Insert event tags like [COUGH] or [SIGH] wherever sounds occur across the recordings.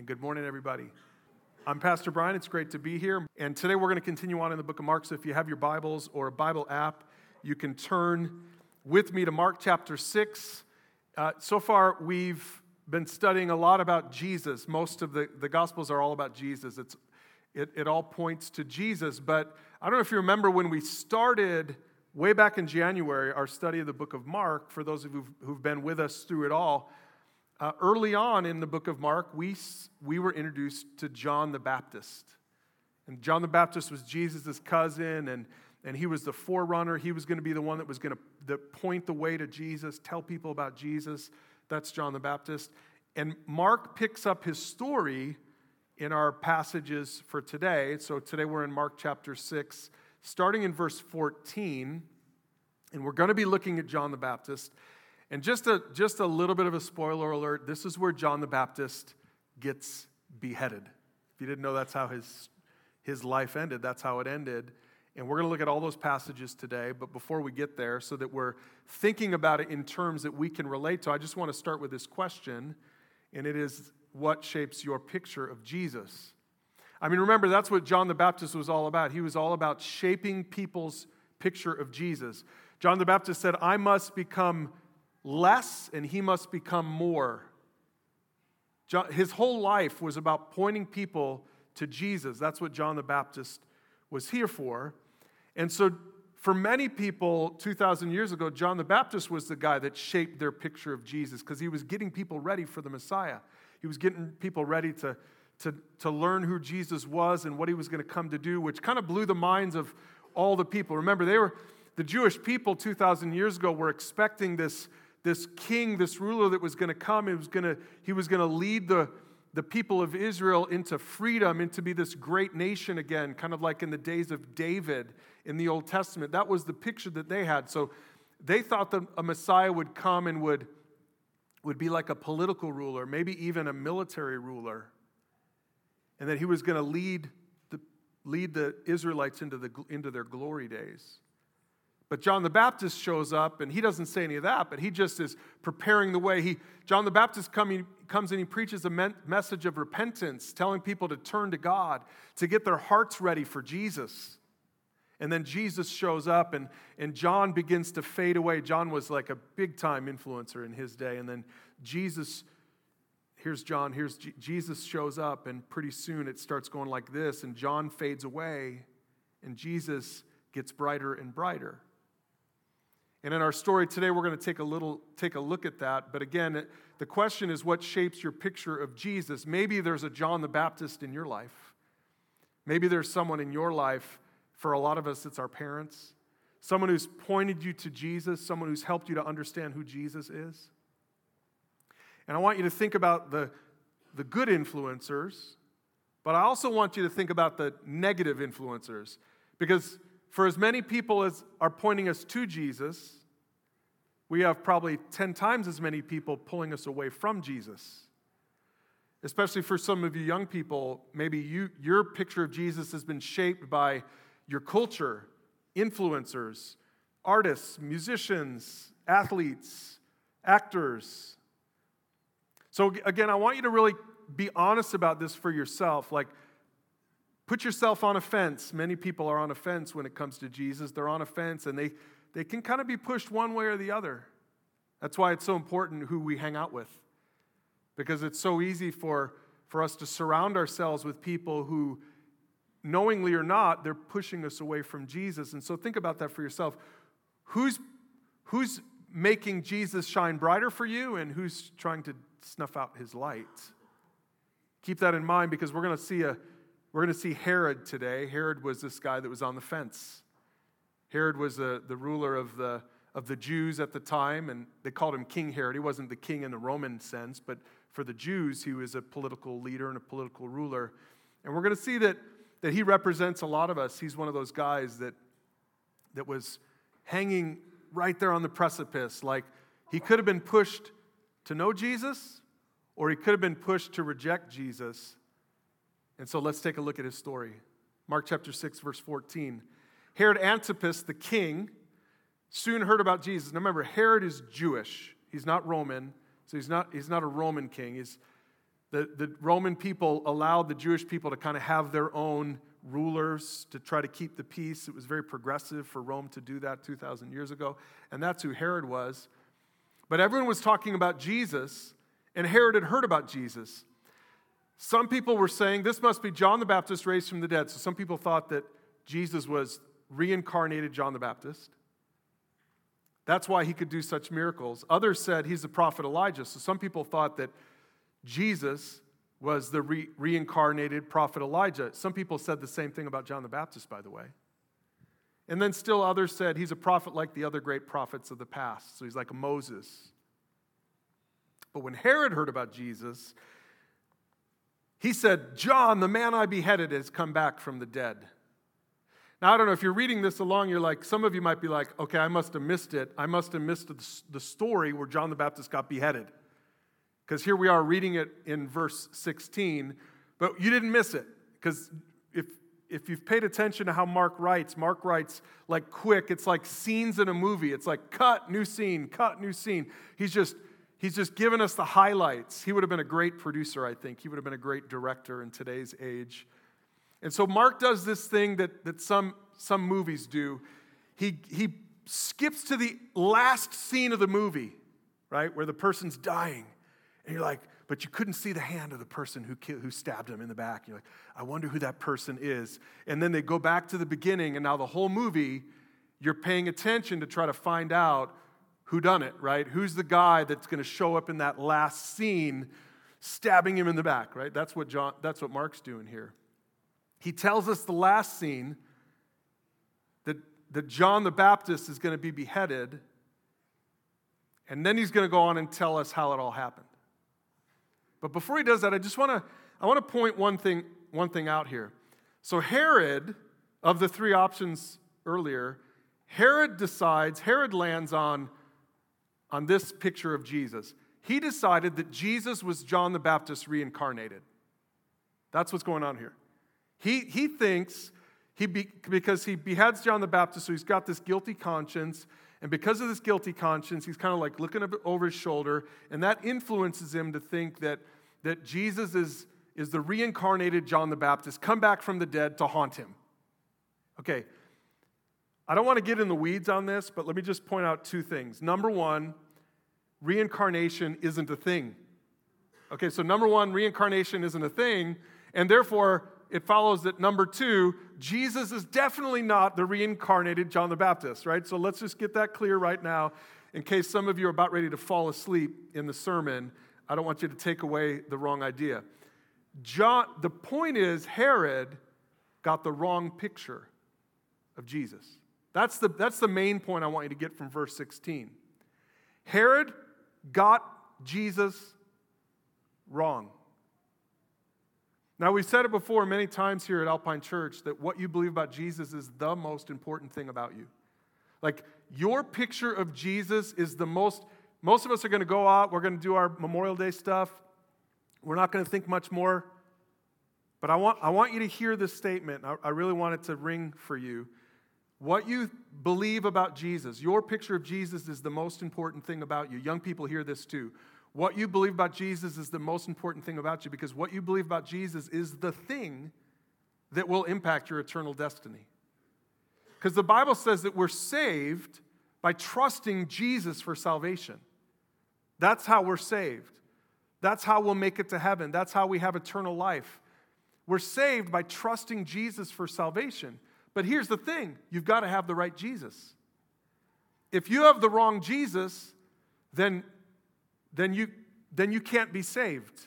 and good morning, everybody. I'm Pastor Bryan. It's great to be here. And today we're going to continue on in the book of Mark. So if you have your Bibles or a Bible app, you can turn with me to Mark chapter 6. Uh, so far, we've been studying a lot about Jesus. Most of the, the Gospels are all about Jesus. It's, it, it all points to Jesus. But I don't know if you remember when we started way back in January our study of the book of Mark, for those of you who've, who've been with us through it all. Uh, early on in the book of Mark, we, we were introduced to John the Baptist. And John the Baptist was Jesus' cousin, and, and he was the forerunner. He was going to be the one that was going to point the way to Jesus, tell people about Jesus. That's John the Baptist. And Mark picks up his story in our passages for today. So today we're in Mark chapter 6, starting in verse 14. And we're going to be looking at John the Baptist. And just a, just a little bit of a spoiler alert this is where John the Baptist gets beheaded. If you didn't know that's how his, his life ended, that's how it ended. And we're going to look at all those passages today. But before we get there, so that we're thinking about it in terms that we can relate to, I just want to start with this question. And it is what shapes your picture of Jesus? I mean, remember, that's what John the Baptist was all about. He was all about shaping people's picture of Jesus. John the Baptist said, I must become less and he must become more. His whole life was about pointing people to Jesus. That's what John the Baptist was here for. And so, for many people 2,000 years ago, John the Baptist was the guy that shaped their picture of Jesus because he was getting people ready for the Messiah. He was getting people ready to, to, to learn who Jesus was and what he was going to come to do, which kind of blew the minds of all the people. Remember, they were the Jewish people 2,000 years ago were expecting this this king, this ruler that was going to come. He was going to, he was going to lead the, the people of Israel into freedom, into be this great nation again, kind of like in the days of David in the Old Testament. That was the picture that they had. So they thought that a Messiah would come and would, would be like a political ruler, maybe even a military ruler, and that he was going to lead the, lead the Israelites into, the, into their glory days. But John the Baptist shows up and he doesn't say any of that, but he just is preparing the way. He, John the Baptist coming, comes and he preaches a message of repentance, telling people to turn to God, to get their hearts ready for Jesus. And then Jesus shows up and, and John begins to fade away. John was like a big time influencer in his day. And then Jesus, here's John, here's G- Jesus shows up, and pretty soon it starts going like this, and John fades away, and Jesus gets brighter and brighter. And in our story today, we're going to take a little take a look at that. But again, the question is what shapes your picture of Jesus? Maybe there's a John the Baptist in your life. Maybe there's someone in your life, for a lot of us, it's our parents. Someone who's pointed you to Jesus, someone who's helped you to understand who Jesus is. And I want you to think about the, the good influencers, but I also want you to think about the negative influencers. Because for as many people as are pointing us to Jesus, we have probably 10 times as many people pulling us away from Jesus. Especially for some of you young people, maybe you, your picture of Jesus has been shaped by your culture, influencers, artists, musicians, athletes, actors. So, again, I want you to really be honest about this for yourself. Like, Put yourself on a fence. Many people are on a fence when it comes to Jesus. They're on a fence and they, they can kind of be pushed one way or the other. That's why it's so important who we hang out with. Because it's so easy for, for us to surround ourselves with people who, knowingly or not, they're pushing us away from Jesus. And so think about that for yourself. Who's, who's making Jesus shine brighter for you and who's trying to snuff out his light? Keep that in mind because we're going to see a we're going to see Herod today. Herod was this guy that was on the fence. Herod was the, the ruler of the, of the Jews at the time, and they called him King Herod. He wasn't the king in the Roman sense, but for the Jews, he was a political leader and a political ruler. And we're going to see that, that he represents a lot of us. He's one of those guys that, that was hanging right there on the precipice. Like he could have been pushed to know Jesus, or he could have been pushed to reject Jesus. And so let's take a look at his story. Mark chapter 6, verse 14. Herod Antipas, the king, soon heard about Jesus. Now remember, Herod is Jewish. He's not Roman, so he's not, he's not a Roman king. He's, The, the Roman people allowed the Jewish people to kind of have their own rulers to try to keep the peace. It was very progressive for Rome to do that 2,000 years ago. And that's who Herod was. But everyone was talking about Jesus, and Herod had heard about Jesus. Some people were saying this must be John the Baptist raised from the dead. So some people thought that Jesus was reincarnated John the Baptist. That's why he could do such miracles. Others said he's the prophet Elijah. So some people thought that Jesus was the re- reincarnated prophet Elijah. Some people said the same thing about John the Baptist, by the way. And then still others said he's a prophet like the other great prophets of the past. So he's like Moses. But when Herod heard about Jesus, he said, John, the man I beheaded, has come back from the dead. Now, I don't know if you're reading this along, you're like, some of you might be like, okay, I must have missed it. I must have missed the story where John the Baptist got beheaded. Because here we are reading it in verse 16, but you didn't miss it. Because if, if you've paid attention to how Mark writes, Mark writes like quick, it's like scenes in a movie. It's like cut, new scene, cut, new scene. He's just He's just given us the highlights. He would have been a great producer, I think. He would have been a great director in today's age. And so Mark does this thing that, that some, some movies do. He, he skips to the last scene of the movie, right, where the person's dying. And you're like, but you couldn't see the hand of the person who, who stabbed him in the back. You're like, I wonder who that person is. And then they go back to the beginning, and now the whole movie, you're paying attention to try to find out who done it, right? Who's the guy that's going to show up in that last scene stabbing him in the back, right? That's what John that's what Mark's doing here. He tells us the last scene that, that John the Baptist is going to be beheaded, and then he's going to go on and tell us how it all happened. But before he does that, I just want to I want to point one thing one thing out here. So Herod, of the three options earlier, Herod decides, Herod lands on, on this picture of Jesus. He decided that Jesus was John the Baptist reincarnated. That's what's going on here. He, he thinks, he be, because he beheads John the Baptist, so he's got this guilty conscience. And because of this guilty conscience, he's kind of like looking over his shoulder, and that influences him to think that, that Jesus is, is the reincarnated John the Baptist, come back from the dead to haunt him. Okay, I don't want to get in the weeds on this, but let me just point out two things. Number one, reincarnation isn't a thing. Okay, so number one, reincarnation isn't a thing, and therefore it follows that number two, Jesus is definitely not the reincarnated John the Baptist, right? So let's just get that clear right now in case some of you are about ready to fall asleep in the sermon. I don't want you to take away the wrong idea. John, the point is, Herod got the wrong picture of Jesus. That's the, that's the main point I want you to get from verse 16. Herod got Jesus wrong. Now, we've said it before many times here at Alpine Church that what you believe about Jesus is the most important thing about you. Like, your picture of Jesus is the most, most of us are going to go out, we're going to do our Memorial Day stuff. We're not going to think much more. But I want, I want you to hear this statement. I, I really want it to ring for you. What you believe about Jesus, your picture of Jesus is the most important thing about you. Young people hear this too. What you believe about Jesus is the most important thing about you because what you believe about Jesus is the thing that will impact your eternal destiny. Because the Bible says that we're saved by trusting Jesus for salvation. That's how we're saved. That's how we'll make it to heaven. That's how we have eternal life. We're saved by trusting Jesus for salvation. But here's the thing you've got to have the right Jesus. If you have the wrong Jesus, then then you, then you can't be saved.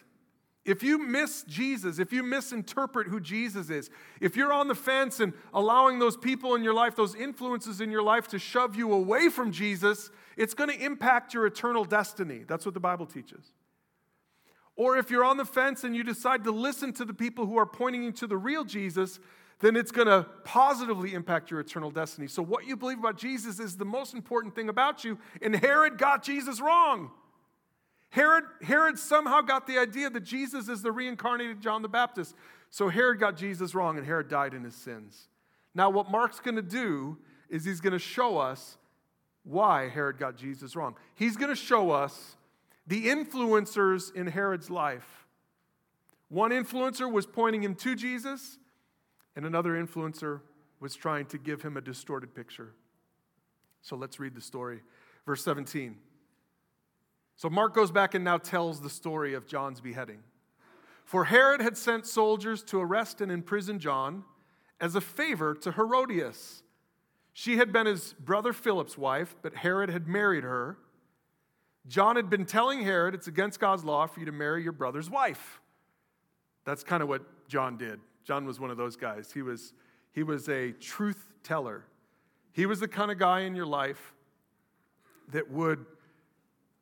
If you miss Jesus, if you misinterpret who Jesus is, if you're on the fence and allowing those people in your life, those influences in your life to shove you away from Jesus, it's going to impact your eternal destiny. That's what the Bible teaches. Or if you're on the fence and you decide to listen to the people who are pointing you to the real Jesus, then it's going to positively impact your eternal destiny. So, what you believe about Jesus is the most important thing about you, and Herod got Jesus wrong. Herod, Herod somehow got the idea that Jesus is the reincarnated John the Baptist. So Herod got Jesus wrong, and Herod died in his sins. Now, what Mark's going to do is he's going to show us why Herod got Jesus wrong. He's going to show us the influencers in Herod's life One influencer was pointing him to Jesus, and another influencer was trying to give him a distorted picture. So let's read the story. Verse 17. So Mark goes back and now tells the story of John's beheading. For Herod had sent soldiers to arrest and imprison John as a favor to Herodias. She had been his brother Philip's wife, but Herod had married her. John had been telling Herod it's against God's law for you to marry your brother's wife. That's kind of what John did. John was one of those guys. He was, he was a truth teller. He was the kind of guy in your life that would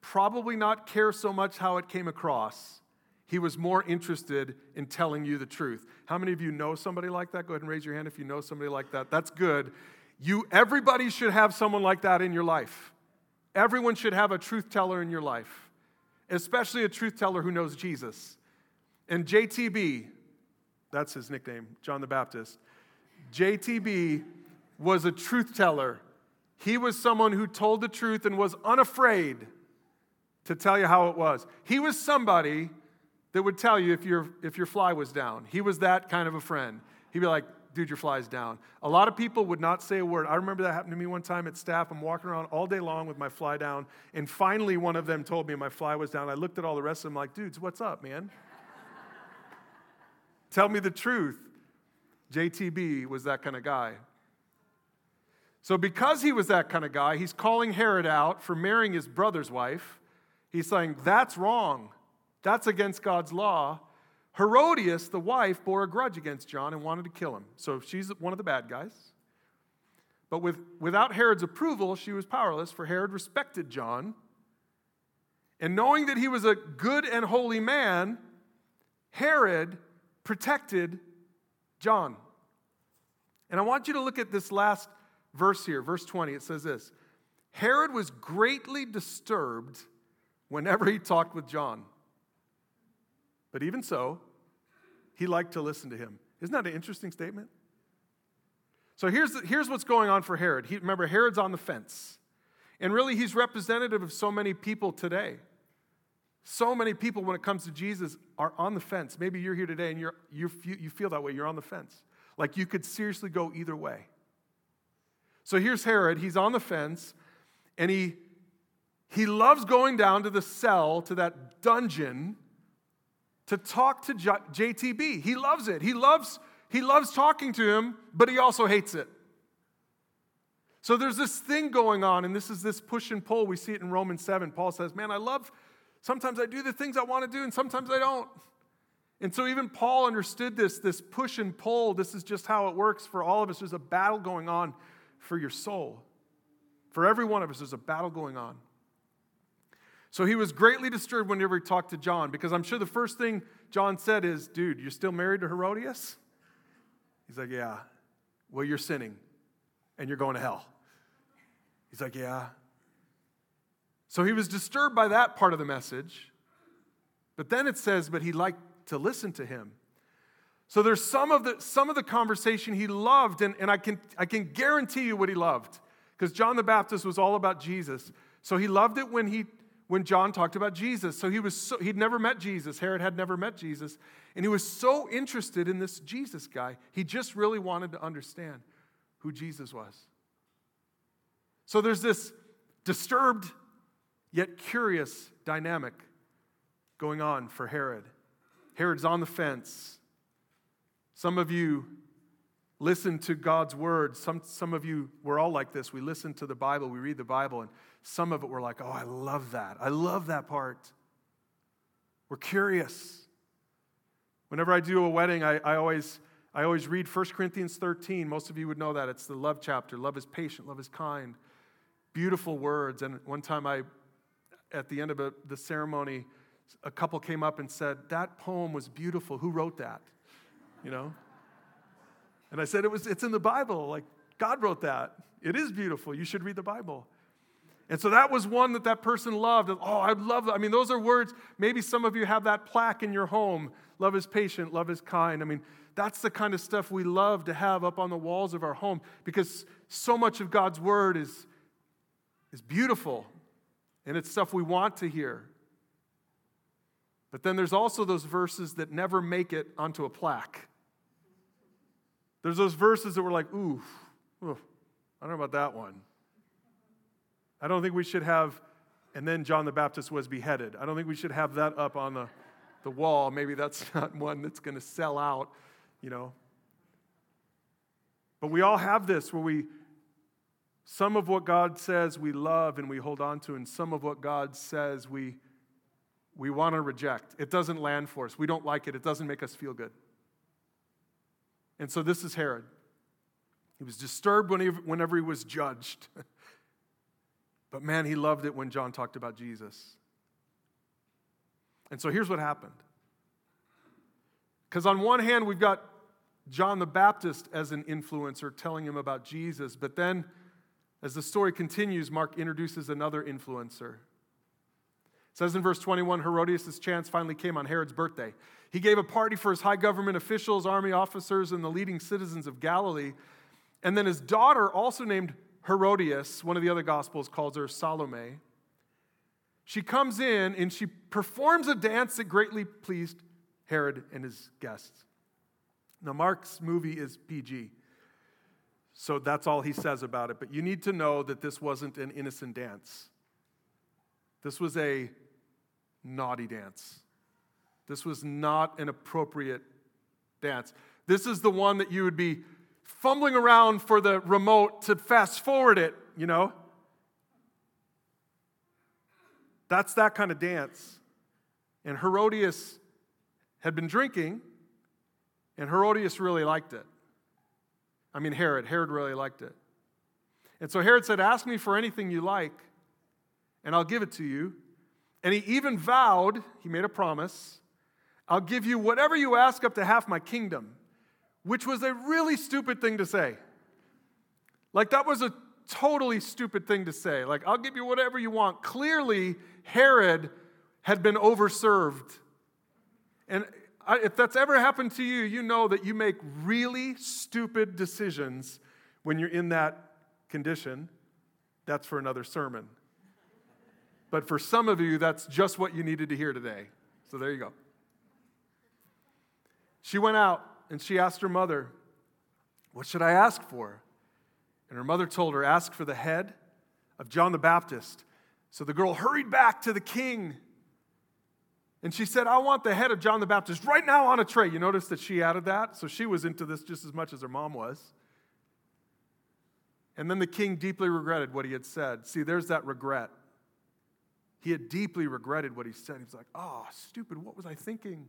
probably not care so much how it came across. He was more interested in telling you the truth. How many of you know somebody like that? Go ahead and raise your hand if you know somebody like that. That's good. You everybody should have someone like that in your life. Everyone should have a truth teller in your life, especially a truth teller who knows Jesus. And JTB, that's his nickname, John the Baptist. JTB was a truth teller. He was someone who told the truth and was unafraid to tell you how it was. He was somebody that would tell you if your, if your fly was down. He was that kind of a friend. He'd be like, dude, your fly's down. A lot of people would not say a word. I remember that happened to me one time at staff. I'm walking around all day long with my fly down, and finally one of them told me my fly was down. I looked at all the rest of them like, dudes, what's up, man? Tell me the truth. JTB was that kind of guy. So, because he was that kind of guy, he's calling Herod out for marrying his brother's wife. He's saying, That's wrong. That's against God's law. Herodias, the wife, bore a grudge against John and wanted to kill him. So, she's one of the bad guys. But with, without Herod's approval, she was powerless, for Herod respected John. And knowing that he was a good and holy man, Herod protected John. And I want you to look at this last verse here, verse 20. It says this Herod was greatly disturbed whenever he talked with John. But even so, he liked to listen to him. Isn't that an interesting statement? So here's, here's what's going on for Herod. He, remember, Herod's on the fence. And really, he's representative of so many people today. So many people, when it comes to Jesus, are on the fence. Maybe you're here today and you're, you you feel that way. You're on the fence. Like you could seriously go either way. So here's Herod. He's on the fence and he, he loves going down to the cell, to that dungeon, to talk to J- JTB. He loves it. He loves, he loves talking to him, but he also hates it. So there's this thing going on, and this is this push and pull. We see it in Romans 7. Paul says, Man, I love Sometimes I do the things I want to do, and sometimes I don't. And so even Paul understood this, this push and pull. This is just how it works for all of us. There's a battle going on for your soul. For every one of us, there's a battle going on. So he was greatly disturbed whenever he talked to John, because I'm sure the first thing John said is, Dude, you're still married to Herodias? He's like, Yeah. Well, you're sinning and you're going to hell. He's like, Yeah. So he was disturbed by that part of the message. But then it says, but he liked to listen to him. So there's some of the, some of the conversation he loved, and, and I, can, I can guarantee you what he loved. Because John the Baptist was all about Jesus. So he loved it when, he, when John talked about Jesus. So he was so, he'd never met Jesus. Herod had never met Jesus. And he was so interested in this Jesus guy, he just really wanted to understand who Jesus was. So there's this disturbed yet curious dynamic going on for Herod. Herod's on the fence. Some of you listen to God's word. Some, some of you, we're all like this. We listen to the Bible, we read the Bible, and some of it we're like, oh, I love that. I love that part. We're curious. Whenever I do a wedding, I, I, always, I always read 1 Corinthians 13. Most of you would know that. It's the love chapter. Love is patient, love is kind. Beautiful words. And one time I at the end of the ceremony, a couple came up and said, That poem was beautiful. Who wrote that? You know? And I said, it was, It's in the Bible. Like, God wrote that. It is beautiful. You should read the Bible. And so that was one that that person loved. Oh, I love that. I mean, those are words. Maybe some of you have that plaque in your home. Love is patient, love is kind. I mean, that's the kind of stuff we love to have up on the walls of our home because so much of God's word is, is beautiful and it's stuff we want to hear. But then there's also those verses that never make it onto a plaque. There's those verses that were like, ooh, ooh I don't know about that one. I don't think we should have, and then John the Baptist was beheaded. I don't think we should have that up on the, the wall. Maybe that's [LAUGHS] not one that's going to sell out, you know. But we all have this where we, some of what God says we love and we hold on to, and some of what God says we, we want to reject. It doesn't land for us. We don't like it. It doesn't make us feel good. And so this is Herod. He was disturbed whenever he was judged. [LAUGHS] but man, he loved it when John talked about Jesus. And so here's what happened. Because on one hand, we've got John the Baptist as an influencer telling him about Jesus, but then as the story continues, Mark introduces another influencer. It says in verse 21 Herodias' chance finally came on Herod's birthday. He gave a party for his high government officials, army officers, and the leading citizens of Galilee. And then his daughter, also named Herodias, one of the other gospels calls her Salome, she comes in and she performs a dance that greatly pleased Herod and his guests. Now, Mark's movie is PG, so that's all he says about it. But you need to know that this wasn't an innocent dance, this was a naughty dance. This was not an appropriate dance. This is the one that you would be fumbling around for the remote to fast forward it, you know? That's that kind of dance. And Herodias had been drinking, and Herodias really liked it. I mean, Herod. Herod really liked it. And so Herod said, Ask me for anything you like, and I'll give it to you. And he even vowed, he made a promise, I'll give you whatever you ask up to half my kingdom which was a really stupid thing to say. Like, that was a totally stupid thing to say. Like, I'll give you whatever you want. Clearly, Herod had been overserved. And if that's ever happened to you, you know that you make really stupid decisions when you're in that condition. That's for another sermon. But for some of you, that's just what you needed to hear today. So there you go. She went out and she asked her mother, What should I ask for? And her mother told her, Ask for the head of John the Baptist. So the girl hurried back to the king. And she said, I want the head of John the Baptist right now on a tray. You notice that she added that? So she was into this just as much as her mom was. And then the king deeply regretted what he had said. See, there's that regret. He had deeply regretted what he said. He was like, oh, stupid, what was I thinking?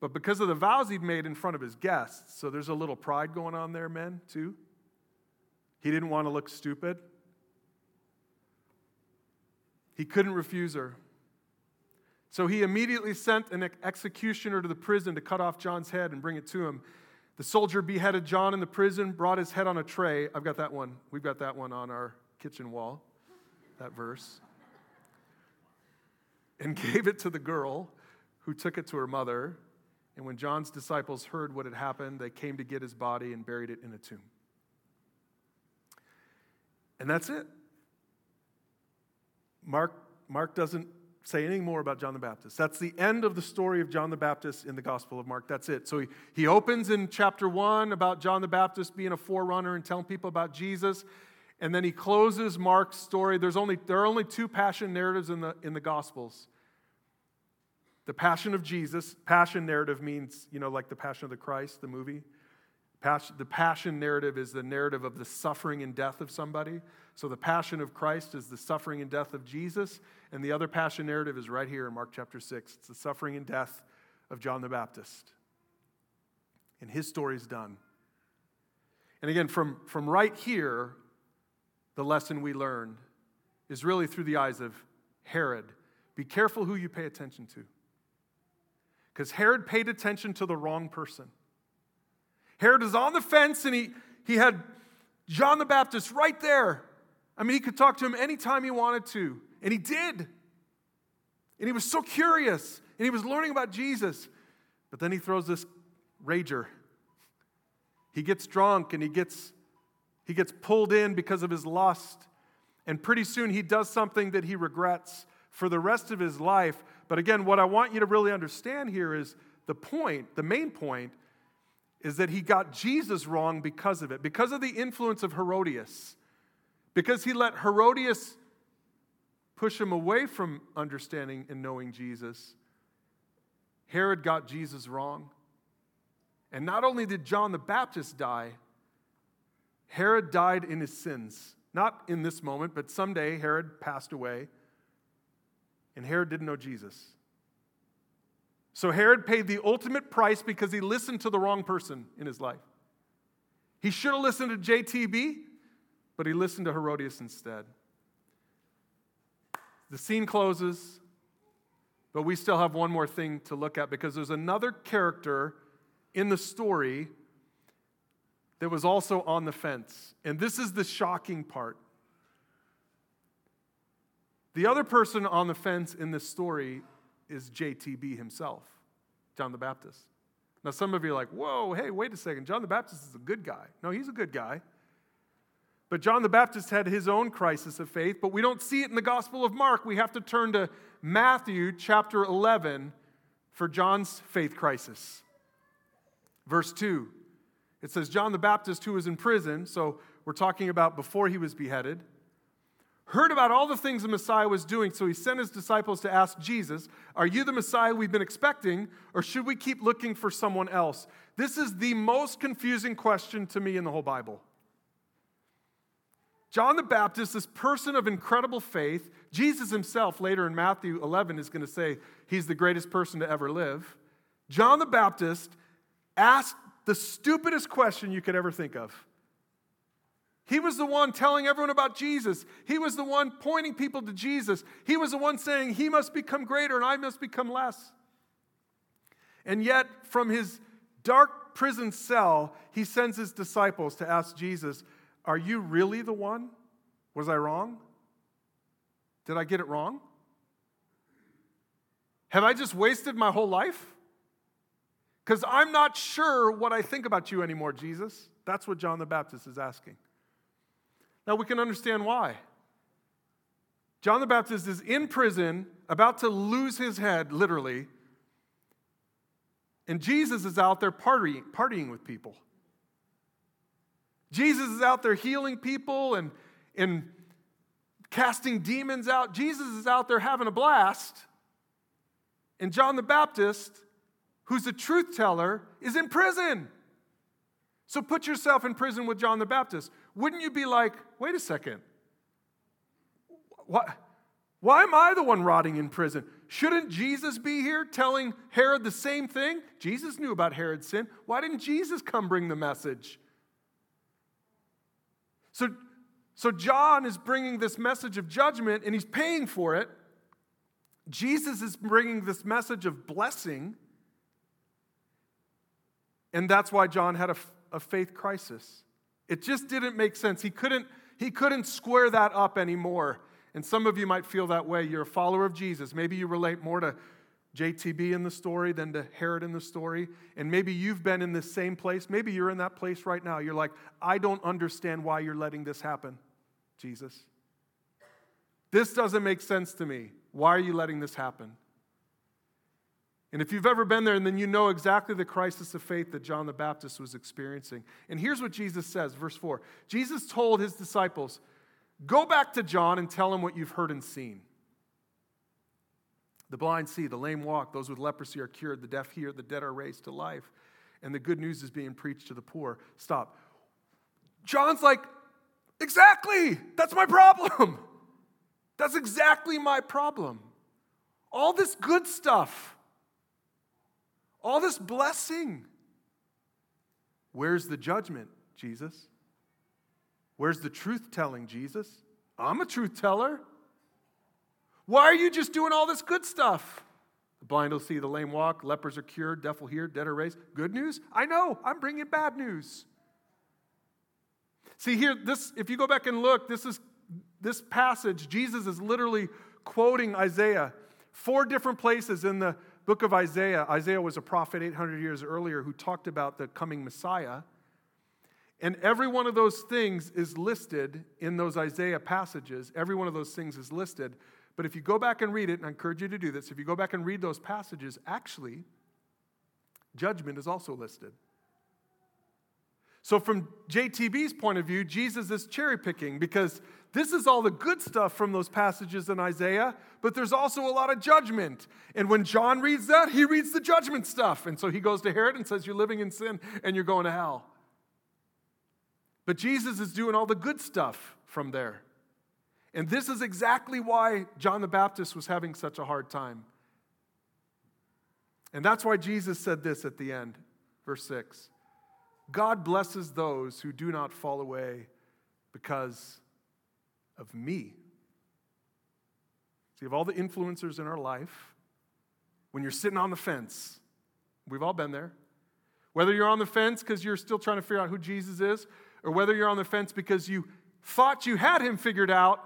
But because of the vows he'd made in front of his guests, so there's a little pride going on there, men, too. He didn't want to look stupid. He couldn't refuse her. So he immediately sent an executioner to the prison to cut off John's head and bring it to him. The soldier beheaded John in the prison, brought his head on a tray. I've got that one. We've got that one on our kitchen wall, that verse. And gave it to the girl who took it to her mother. And when John's disciples heard what had happened, they came to get his body and buried it in a tomb. And that's it. Mark, Mark doesn't say anything more about John the Baptist. That's the end of the story of John the Baptist in the Gospel of Mark. That's it. So he, he opens in chapter one about John the Baptist being a forerunner and telling people about Jesus. And then he closes Mark's story. There's only, there are only two passion narratives in the, in the Gospels the Passion of Jesus, passion narrative means, you know, like the Passion of the Christ, the movie. Passion, the passion narrative is the narrative of the suffering and death of somebody. So the passion of Christ is the suffering and death of Jesus. And the other passion narrative is right here in Mark chapter 6. It's the suffering and death of John the Baptist. And his story is done. And again, from, from right here, the lesson we learned is really through the eyes of Herod. Be careful who you pay attention to because Herod paid attention to the wrong person. Herod is on the fence and he, he had John the Baptist right there. I mean, he could talk to him anytime he wanted to, and he did. And he was so curious, and he was learning about Jesus. But then he throws this rager. He gets drunk and he gets, he gets pulled in because of his lust. And pretty soon he does something that he regrets for the rest of his life But again, what I want you to really understand here is the point, the main point, is that he got Jesus wrong because of it, because of the influence of Herodias, because he let Herodias push him away from understanding and knowing Jesus. Herod got Jesus wrong. And not only did John the Baptist die, Herod died in his sins. Not in this moment, but someday Herod passed away. And Herod didn't know Jesus. So Herod paid the ultimate price because he listened to the wrong person in his life. He should have listened to JTB, but he listened to Herodias instead. The scene closes, but we still have one more thing to look at because there's another character in the story that was also on the fence. And this is the shocking part. The other person on the fence in this story is JTB himself, John the Baptist. Now, some of you are like, whoa, hey, wait a second. John the Baptist is a good guy. No, he's a good guy. But John the Baptist had his own crisis of faith, but we don't see it in the Gospel of Mark. We have to turn to Matthew chapter 11 for John's faith crisis. Verse 2, it says, John the Baptist, who was in prison, so we're talking about before he was beheaded, heard about all the things the Messiah was doing, so he sent his disciples to ask Jesus, Are you the Messiah we've been expecting, or should we keep looking for someone else? This is the most confusing question to me in the whole Bible. John the Baptist, this person of incredible faith, Jesus himself later in Matthew 11 is going to say he's the greatest person to ever live. John the Baptist asked the stupidest question you could ever think of. He was the one telling everyone about Jesus. He was the one pointing people to Jesus. He was the one saying, He must become greater and I must become less. And yet, from his dark prison cell, he sends his disciples to ask Jesus, Are you really the one? Was I wrong? Did I get it wrong? Have I just wasted my whole life? Because I'm not sure what I think about you anymore, Jesus. That's what John the Baptist is asking. Now we can understand why. John the Baptist is in prison, about to lose his head, literally, and Jesus is out there partying, partying with people. Jesus is out there healing people and, and casting demons out. Jesus is out there having a blast. And John the Baptist, who's a truth teller, is in prison. So put yourself in prison with John the Baptist. Wouldn't you be like, wait a second, what? Why am I the one rotting in prison? Shouldn't Jesus be here telling Herod the same thing? Jesus knew about Herod's sin. Why didn't Jesus come bring the message? So, so John is bringing this message of judgment and he's paying for it. Jesus is bringing this message of blessing. And that's why John had a, a faith crisis. It just didn't make sense. He couldn't, he couldn't square that up anymore. And some of you might feel that way. You're a follower of Jesus. Maybe you relate more to JTB in the story than to Herod in the story. And maybe you've been in this same place. Maybe you're in that place right now. You're like, I don't understand why you're letting this happen, Jesus. This doesn't make sense to me. Why are you letting this happen? And if you've ever been there, and then you know exactly the crisis of faith that John the Baptist was experiencing. And here's what Jesus says, verse 4 Jesus told his disciples, Go back to John and tell him what you've heard and seen. The blind see, the lame walk, those with leprosy are cured, the deaf hear, the dead are raised to life, and the good news is being preached to the poor. Stop. John's like, Exactly, that's my problem. [LAUGHS] That's exactly my problem. All this good stuff all this blessing. Where's the judgment, Jesus? Where's the truth telling, Jesus? I'm a truth teller. Why are you just doing all this good stuff? The blind will see, the lame walk, lepers are cured, deaf will hear, dead are raised. Good news? I know, I'm bringing bad news. See here, this, if you go back and look, this is this passage, Jesus is literally quoting Isaiah. Four different places in the book of Isaiah, Isaiah was a prophet 800 years earlier who talked about the coming Messiah. And every one of those things is listed in those Isaiah passages. Every one of those things is listed. But if you go back and read it, and I encourage you to do this, if you go back and read those passages, actually, judgment is also listed. So, from JTB's point of view, Jesus is cherry picking because this is all the good stuff from those passages in Isaiah, but there's also a lot of judgment. And when John reads that, he reads the judgment stuff. And so he goes to Herod and says, You're living in sin and you're going to hell. But Jesus is doing all the good stuff from there. And this is exactly why John the Baptist was having such a hard time. And that's why Jesus said this at the end, verse 6 God blesses those who do not fall away because of me. See, of all the influencers in our life, when you're sitting on the fence, we've all been there. Whether you're on the fence because you're still trying to figure out who Jesus is, or whether you're on the fence because you thought you had him figured out,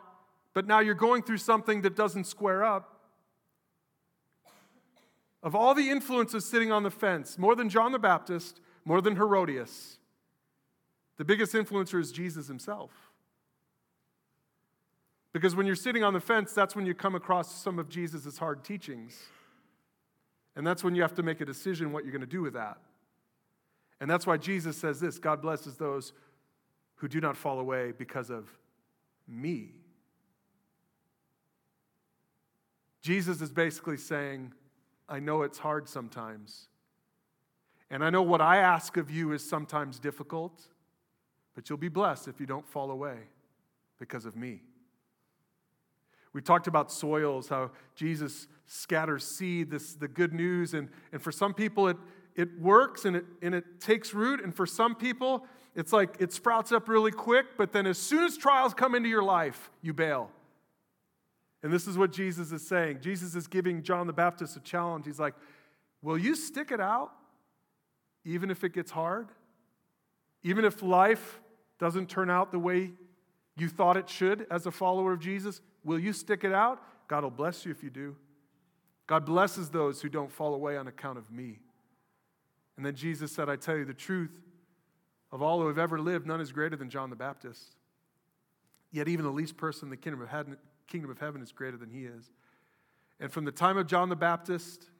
but now you're going through something that doesn't square up. Of all the influences sitting on the fence, more than John the Baptist, more than Herodias, the biggest influencer is Jesus himself. Because when you're sitting on the fence, that's when you come across some of Jesus' hard teachings. And that's when you have to make a decision what you're going to do with that. And that's why Jesus says this God blesses those who do not fall away because of me. Jesus is basically saying, I know it's hard sometimes. And I know what I ask of you is sometimes difficult, but you'll be blessed if you don't fall away because of me. We talked about soils, how Jesus scatters seed, this the good news, and, and for some people it, it works and it, and it takes root, and for some people it's like it sprouts up really quick, but then as soon as trials come into your life, you bail. And this is what Jesus is saying. Jesus is giving John the Baptist a challenge. He's like, Will you stick it out? even if it gets hard, even if life doesn't turn out the way you thought it should as a follower of Jesus, will you stick it out? God will bless you if you do. God blesses those who don't fall away on account of me. And then Jesus said, I tell you the truth, of all who have ever lived, none is greater than John the Baptist. Yet even the least person in the kingdom of kingdom of heaven is greater than he is. And from the time of John the Baptist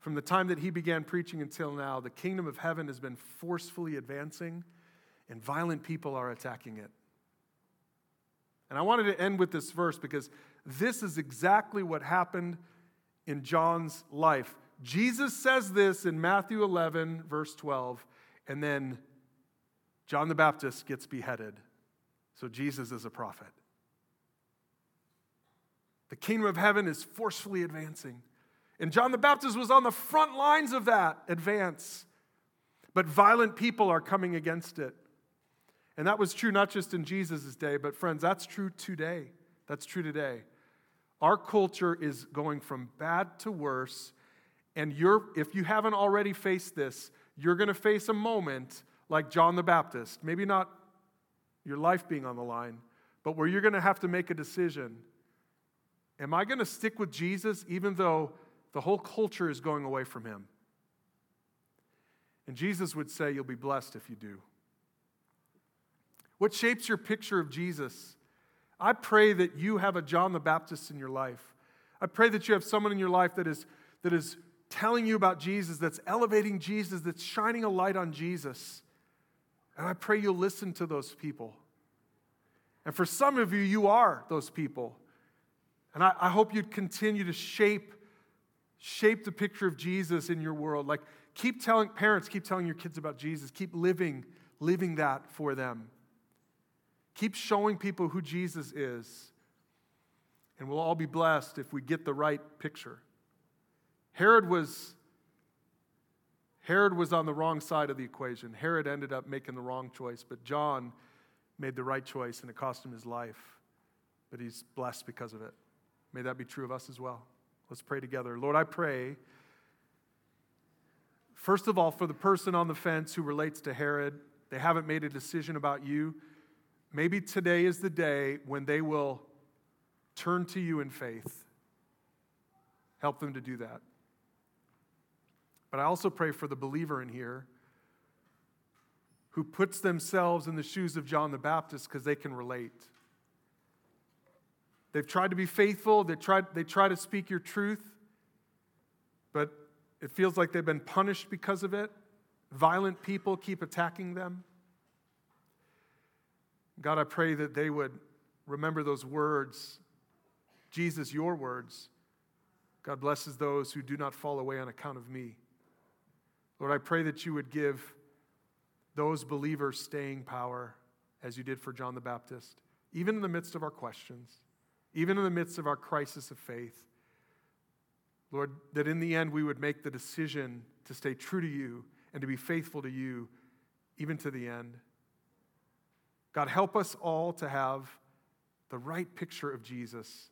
from the time that he began preaching until now, the kingdom of heaven has been forcefully advancing, and violent people are attacking it. And I wanted to end with this verse because this is exactly what happened in John's life. Jesus says this in Matthew 11, verse 12, and then John the Baptist gets beheaded. So Jesus is a prophet. The kingdom of heaven is forcefully advancing. And John the Baptist was on the front lines of that advance. But violent people are coming against it. And that was true not just in Jesus' day, but friends, that's true today. That's true today. Our culture is going from bad to worse. And you're, if you haven't already faced this, you're going to face a moment like John the Baptist. Maybe not your life being on the line, but where you're going to have to make a decision. Am I going to stick with Jesus even though the whole culture is going away from him. And Jesus would say, You'll be blessed if you do. What shapes your picture of Jesus? I pray that you have a John the Baptist in your life. I pray that you have someone in your life that is, that is telling you about Jesus, that's elevating Jesus, that's shining a light on Jesus. And I pray you'll listen to those people. And for some of you, you are those people. And I, I hope you'd continue to shape shape the picture of Jesus in your world. Like, keep telling parents, keep telling your kids about Jesus. Keep living, living that for them. Keep showing people who Jesus is. And we'll all be blessed if we get the right picture. Herod was Herod was on the wrong side of the equation. Herod ended up making the wrong choice, but John made the right choice and it cost him his life. But he's blessed because of it. May that be true of us as well. Let's pray together. Lord, I pray, first of all, for the person on the fence who relates to Herod. They haven't made a decision about you. Maybe today is the day when they will turn to you in faith. Help them to do that. But I also pray for the believer in here who puts themselves in the shoes of John the Baptist because they can relate. They've tried to be faithful, they try, they try to speak your truth, but it feels like they've been punished because of it. Violent people keep attacking them. God, I pray that they would remember those words. Jesus, your words. God blesses those who do not fall away on account of me. Lord, I pray that you would give those believers staying power as you did for John the Baptist, even in the midst of our questions, even in the midst of our crisis of faith. Lord, that in the end we would make the decision to stay true to you and to be faithful to you even to the end. God, help us all to have the right picture of Jesus.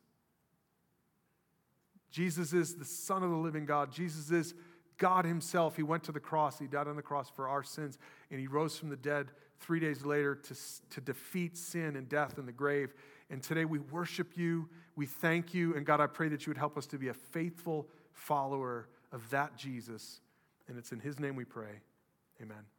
Jesus is the Son of the living God. Jesus is God Himself. He went to the cross, He died on the cross for our sins, and He rose from the dead three days later to, to defeat sin and death and the grave. And today we worship you, we thank you, and God, I pray that you would help us to be a faithful follower of that Jesus. And it's in His name we pray. Amen.